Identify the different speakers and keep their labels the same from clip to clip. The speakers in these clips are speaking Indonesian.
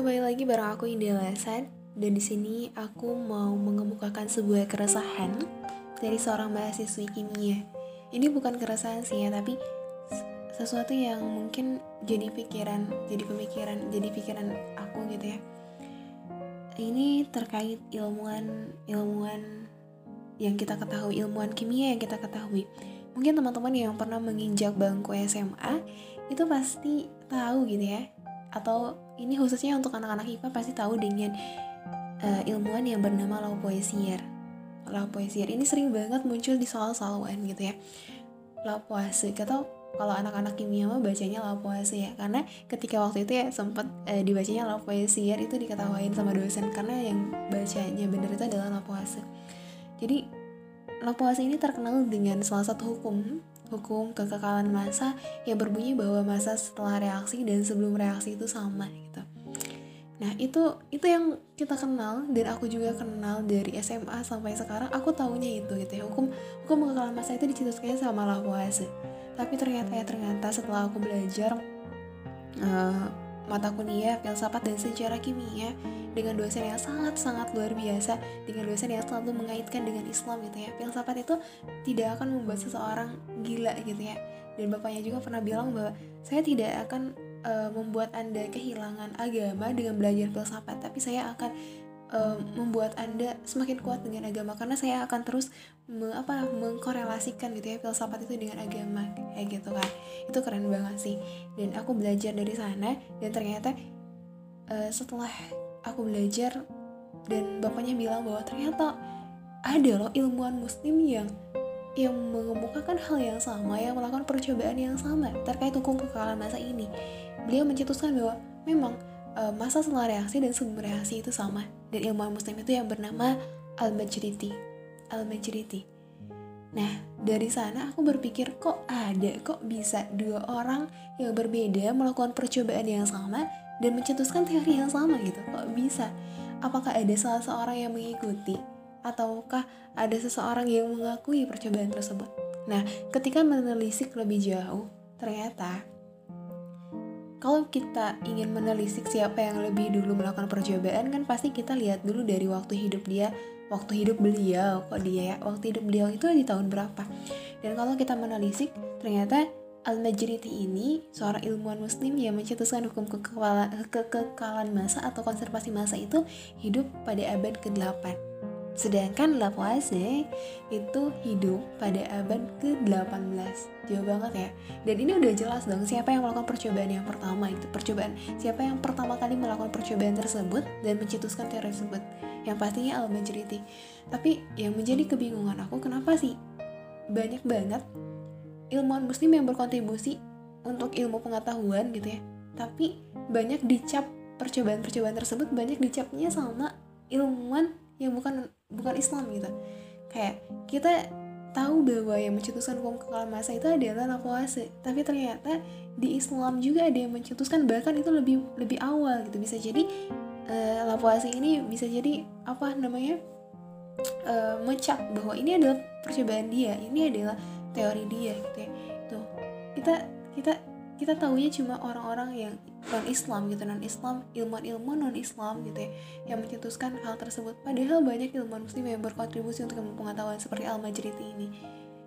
Speaker 1: kembali lagi bareng aku Indah Lasan dan di sini aku mau mengemukakan sebuah keresahan dari seorang mahasiswi kimia. Ini bukan keresahan sih ya, tapi sesuatu yang mungkin jadi pikiran, jadi pemikiran, jadi pikiran aku gitu ya. Ini terkait ilmuwan ilmuwan yang kita ketahui, ilmuwan kimia yang kita ketahui. Mungkin teman-teman yang pernah menginjak bangku SMA itu pasti tahu gitu ya atau ini khususnya untuk anak-anak IPA pasti tahu dengan uh, ilmuwan yang bernama Lavoisier. Lavoisier ini sering banget muncul di soal-soal UN gitu ya. Lavoisier atau kalau anak-anak kimia mah bacanya Lavoisier ya karena ketika waktu itu ya sempat uh, dibacanya Lavoisier itu diketawain sama dosen karena yang bacanya benar itu adalah Lavoisier. Jadi Lavoisier ini terkenal dengan salah satu hukum hukum kekekalan masa yang berbunyi bahwa masa setelah reaksi dan sebelum reaksi itu sama gitu. Nah itu itu yang kita kenal dan aku juga kenal dari SMA sampai sekarang aku tahunya itu gitu ya hukum hukum kekekalan masa itu dicetuskan sama Lavoisier. Tapi ternyata ya ternyata setelah aku belajar uh, mata kuliah filsafat dan sejarah kimia dengan dosen yang sangat-sangat luar biasa dengan dosen yang selalu mengaitkan dengan Islam gitu ya. Filsafat itu tidak akan membuat seseorang gila gitu ya. Dan bapaknya juga pernah bilang bahwa saya tidak akan uh, membuat anda kehilangan agama dengan belajar filsafat tapi saya akan uh, membuat anda semakin kuat dengan agama. Karena saya akan terus me, apa mengkorelasikan gitu ya filsafat itu dengan agama. Kayak gitu kan. Itu keren banget sih. Dan aku belajar dari sana dan ternyata uh, setelah aku belajar dan bapaknya bilang bahwa ternyata ada loh ilmuwan muslim yang yang mengemukakan hal yang sama yang melakukan percobaan yang sama terkait hukum kekalahan masa ini. Beliau mencetuskan bahwa memang e, masa setelah reaksi dan sebelum reaksi itu sama. Dan ilmuwan muslim itu yang bernama al-majriti. Al-majriti. Nah dari sana aku berpikir kok ada? Kok bisa dua orang yang berbeda melakukan percobaan yang sama dan mencetuskan teori yang sama gitu? Kok bisa? Apakah ada salah seorang yang mengikuti? Ataukah ada seseorang yang mengakui percobaan tersebut? Nah ketika menelisik lebih jauh ternyata kalau kita ingin menelisik siapa yang lebih dulu melakukan percobaan kan pasti kita lihat dulu dari waktu hidup dia waktu hidup beliau kok dia ya waktu hidup beliau itu di tahun berapa dan kalau kita menelisik ternyata Al-Majriti ini seorang ilmuwan muslim yang mencetuskan hukum kekekalan, kekekalan masa atau konservasi masa itu hidup pada abad ke-8. Sedangkan Lavoisier itu hidup pada abad ke-18. Jauh banget ya. Dan ini udah jelas dong siapa yang melakukan percobaan yang pertama itu. Percobaan siapa yang pertama kali melakukan percobaan tersebut dan mencetuskan teori tersebut. Yang pastinya Al-Majriti. Tapi yang menjadi kebingungan aku kenapa sih banyak banget ilmuwan muslim yang berkontribusi untuk ilmu pengetahuan gitu ya tapi banyak dicap percobaan-percobaan tersebut banyak dicapnya sama ilmuwan yang bukan bukan Islam gitu. Kayak kita tahu bahwa yang mencetuskan hukum kekal masa itu adalah Lavoisier tapi ternyata di Islam juga ada yang mencetuskan bahkan itu lebih lebih awal gitu. Bisa jadi uh, ini bisa jadi apa namanya uh, mencap bahwa ini adalah percobaan dia ini adalah teori dia gitu ya. Tuh kita kita kita tahunya cuma orang-orang yang non Islam gitu non Islam ilmuwan ilmu non Islam gitu ya yang mencetuskan hal tersebut. Padahal banyak ilmuwan muslim yang berkontribusi untuk pengetahuan seperti Al Majriti ini.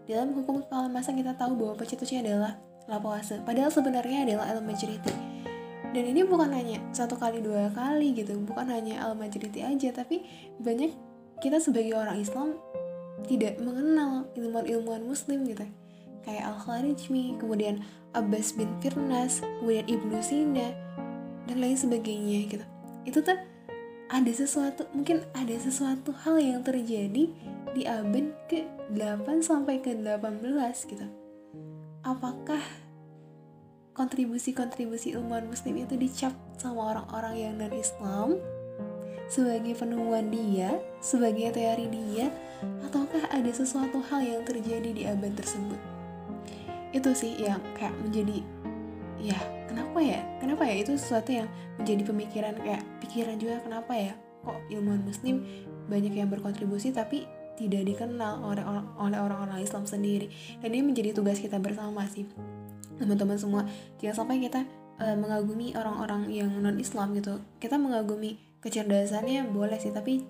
Speaker 1: Dalam hukum kekalahan masa kita tahu bahwa pencetusnya adalah Lavoisier padahal sebenarnya adalah Al Majriti dan ini bukan hanya satu kali dua kali gitu bukan hanya Al Majriti aja tapi banyak kita sebagai orang Islam tidak mengenal ilmuwan-ilmuwan muslim gitu kayak Al-Kharijmi, kemudian Abbas bin Firnas, kemudian Ibnu Sina dan lain sebagainya gitu. Itu tuh ada sesuatu, mungkin ada sesuatu hal yang terjadi di abad ke-8 sampai ke-18 gitu. Apakah kontribusi-kontribusi ilmuwan muslim itu dicap sama orang-orang yang non-Islam sebagai penemuan dia, sebagai teori dia, ataukah ada sesuatu hal yang terjadi di abad tersebut itu sih yang kayak menjadi ya kenapa ya? Kenapa ya? Itu sesuatu yang menjadi pemikiran kayak pikiran juga kenapa ya? Kok ilmuwan muslim banyak yang berkontribusi tapi tidak dikenal oleh oleh orang-orang Islam sendiri? Dan ini menjadi tugas kita bersama sih. Teman-teman semua jangan sampai kita uh, mengagumi orang-orang yang non Islam gitu. Kita mengagumi kecerdasannya boleh sih tapi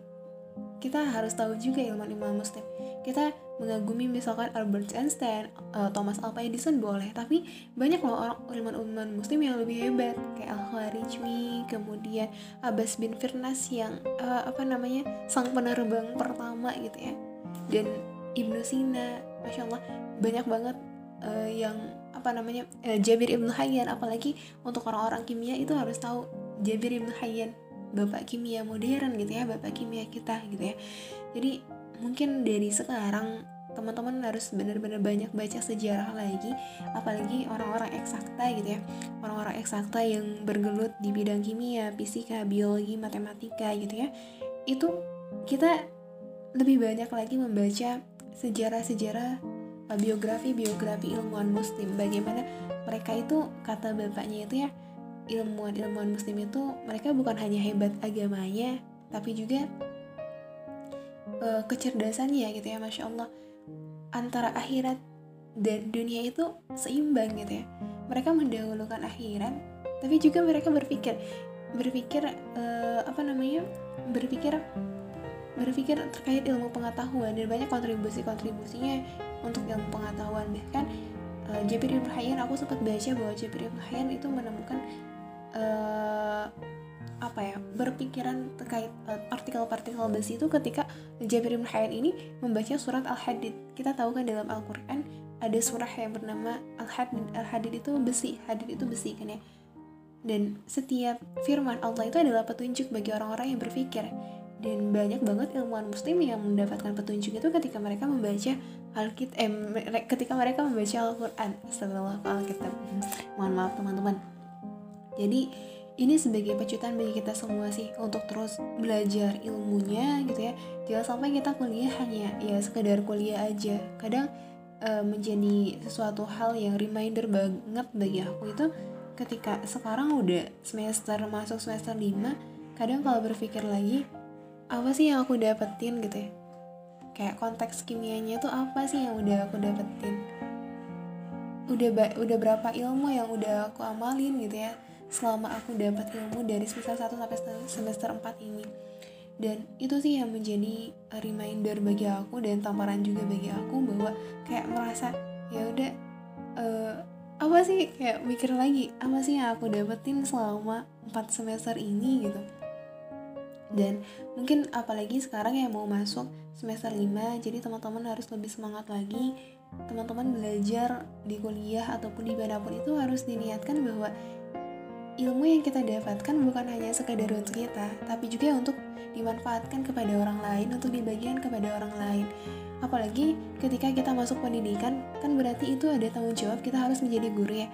Speaker 1: kita harus tahu juga ilmu-ilmu muslim. Kita mengagumi misalkan Albert Einstein, uh, Thomas Alva Edison boleh, tapi banyak loh orang ilmuwan muslim yang lebih hebat kayak Al Khwarizmi, kemudian Abbas bin Firnas yang uh, apa namanya sang penerbang pertama gitu ya, dan Ibnu Sina, masya Allah banyak banget uh, yang apa namanya uh, Jabir Ibnu Hayyan, apalagi untuk orang-orang kimia itu harus tahu Jabir Ibnu Hayyan bapak kimia modern gitu ya bapak kimia kita gitu ya. Jadi mungkin dari sekarang teman-teman harus benar-benar banyak baca sejarah lagi apalagi orang-orang eksakta gitu ya. Orang-orang eksakta yang bergelut di bidang kimia fisika biologi matematika gitu ya. Itu kita lebih banyak lagi membaca sejarah-sejarah biografi-biografi ilmuwan muslim. Bagaimana mereka itu kata bapaknya itu ya ilmuwan-ilmuwan muslim itu mereka bukan hanya hebat agamanya tapi juga uh, kecerdasannya gitu ya masya Allah. Antara akhirat dan dunia itu seimbang gitu ya. Mereka mendahulukan akhirat tapi juga mereka berpikir berpikir uh, apa namanya berpikir berpikir terkait ilmu pengetahuan dan banyak kontribusi-kontribusinya untuk ilmu pengetahuan. Bahkan uh, Jabir Ibn Hayyan aku sempat baca bahwa Jabir Ibn Hayyan itu menemukan uh, apa ya berpikiran terkait uh, partikel-partikel besi itu ketika Jabir bin Hayyan ini membaca surat Al-Hadid. Kita tahu kan dalam Al-Qur'an ada surah yang bernama Al-Hadid. Al-Hadid itu besi, hadid itu besi kan ya. Dan setiap firman Allah itu adalah petunjuk bagi orang-orang yang berpikir. Dan banyak banget ilmuwan muslim yang mendapatkan petunjuk itu ketika mereka membaca Alkitab eh, ketika mereka membaca Al-Qur'an. Astagfirullah Alkitab. Mohon maaf teman-teman jadi ini sebagai pecutan bagi kita semua sih untuk terus belajar ilmunya gitu ya. Jangan sampai kita kuliah hanya ya sekedar kuliah aja. Kadang e, menjadi sesuatu hal yang reminder banget bagi aku itu ketika sekarang udah semester masuk semester 5 kadang kalau berpikir lagi apa sih yang aku dapetin gitu ya? Kayak konteks kimianya tuh apa sih yang udah aku dapetin? Udah udah berapa ilmu yang udah aku amalin gitu ya selama aku dapat ilmu dari semester 1 sampai semester 4 ini. Dan itu sih yang menjadi reminder bagi aku dan tamparan juga bagi aku bahwa kayak merasa ya udah uh, apa sih kayak mikir lagi apa sih yang aku dapetin selama 4 semester ini gitu. Dan mungkin apalagi sekarang yang mau masuk semester 5 jadi teman-teman harus lebih semangat lagi. Teman-teman belajar di kuliah ataupun di pun itu harus diniatkan bahwa ilmu yang kita dapatkan bukan hanya sekadar untuk kita, tapi juga untuk dimanfaatkan kepada orang lain, untuk dibagikan kepada orang lain. Apalagi ketika kita masuk pendidikan, kan berarti itu ada tanggung jawab kita harus menjadi guru ya.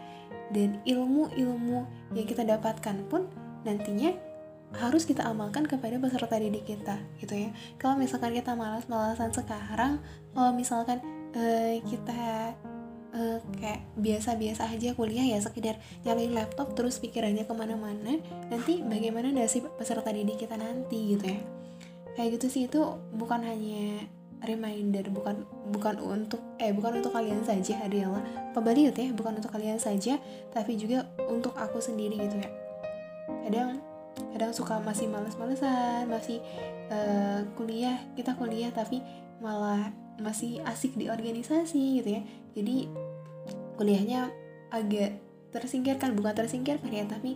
Speaker 1: Dan ilmu-ilmu yang kita dapatkan pun nantinya harus kita amalkan kepada peserta didik kita gitu ya. Kalau misalkan kita malas-malasan sekarang, kalau misalkan uh, kita uh, kayak biasa-biasa aja kuliah ya sekedar nyalain laptop terus pikirannya ke mana-mana. Nanti bagaimana nasib peserta didik kita nanti gitu ya. Kayak gitu sih itu bukan hanya reminder bukan bukan untuk eh bukan untuk kalian saja adalah pembaliut ya bukan untuk kalian saja tapi juga untuk aku sendiri gitu ya. Kadang kadang suka masih males-malesan masih uh, kuliah kita kuliah tapi malah masih asik di organisasi gitu ya. Jadi kuliahnya agak tersingkirkan bukan tersingkirkan ya tapi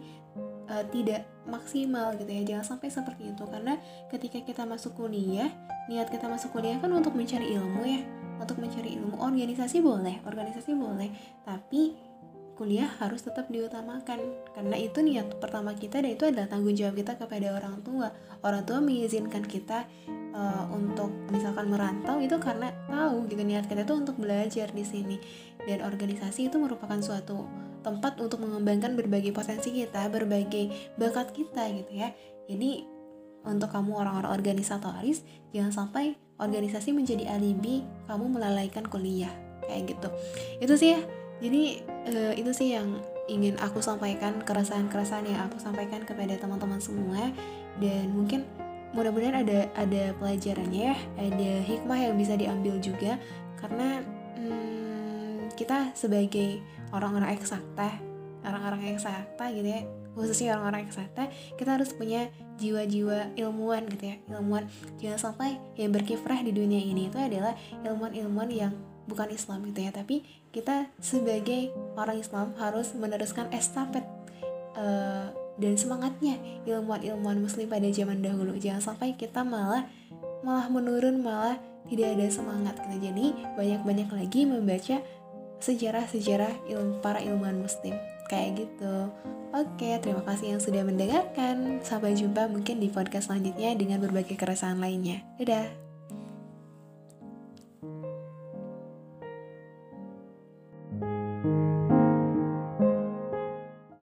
Speaker 1: uh, tidak maksimal gitu ya. Jangan sampai seperti itu karena ketika kita masuk kuliah niat kita masuk kuliah kan untuk mencari ilmu ya. Untuk mencari ilmu organisasi boleh organisasi boleh. Tapi kuliah harus tetap diutamakan. Karena itu niat pertama kita dan itu adalah tanggung jawab kita kepada orang tua. Orang tua mengizinkan kita uh, untuk misalkan merantau itu karena tahu gitu niat kita itu untuk belajar di sini. Dan organisasi itu merupakan suatu tempat untuk mengembangkan berbagai potensi kita berbagai bakat kita gitu ya. Jadi untuk kamu orang-orang organisatoris jangan sampai organisasi menjadi alibi kamu melalaikan kuliah. Kayak gitu. Itu sih ya jadi uh, itu sih yang ingin aku sampaikan keresahan-keresahan yang aku sampaikan kepada teman-teman semua. Dan mungkin mudah-mudahan ada ada pelajarannya ya ada hikmah yang bisa diambil juga. Karena hmm, kita sebagai orang-orang eksakta orang-orang eksakta gitu ya khususnya orang-orang eksakta kita harus punya jiwa-jiwa ilmuwan gitu ya ilmuwan jangan sampai yang berkiprah di dunia ini. Itu adalah ilmuwan-ilmuwan yang bukan Islam gitu ya tapi kita sebagai orang Islam harus meneruskan estafet uh, dan semangatnya ilmuwan-ilmuwan muslim pada zaman dahulu jangan sampai kita malah malah menurun malah tidak ada semangat gitu jadi banyak-banyak lagi membaca sejarah-sejarah ilmu para ilmuwan muslim kayak gitu Oke, terima kasih yang sudah mendengarkan. Sampai jumpa mungkin di podcast selanjutnya dengan berbagai keresahan lainnya. Dadah!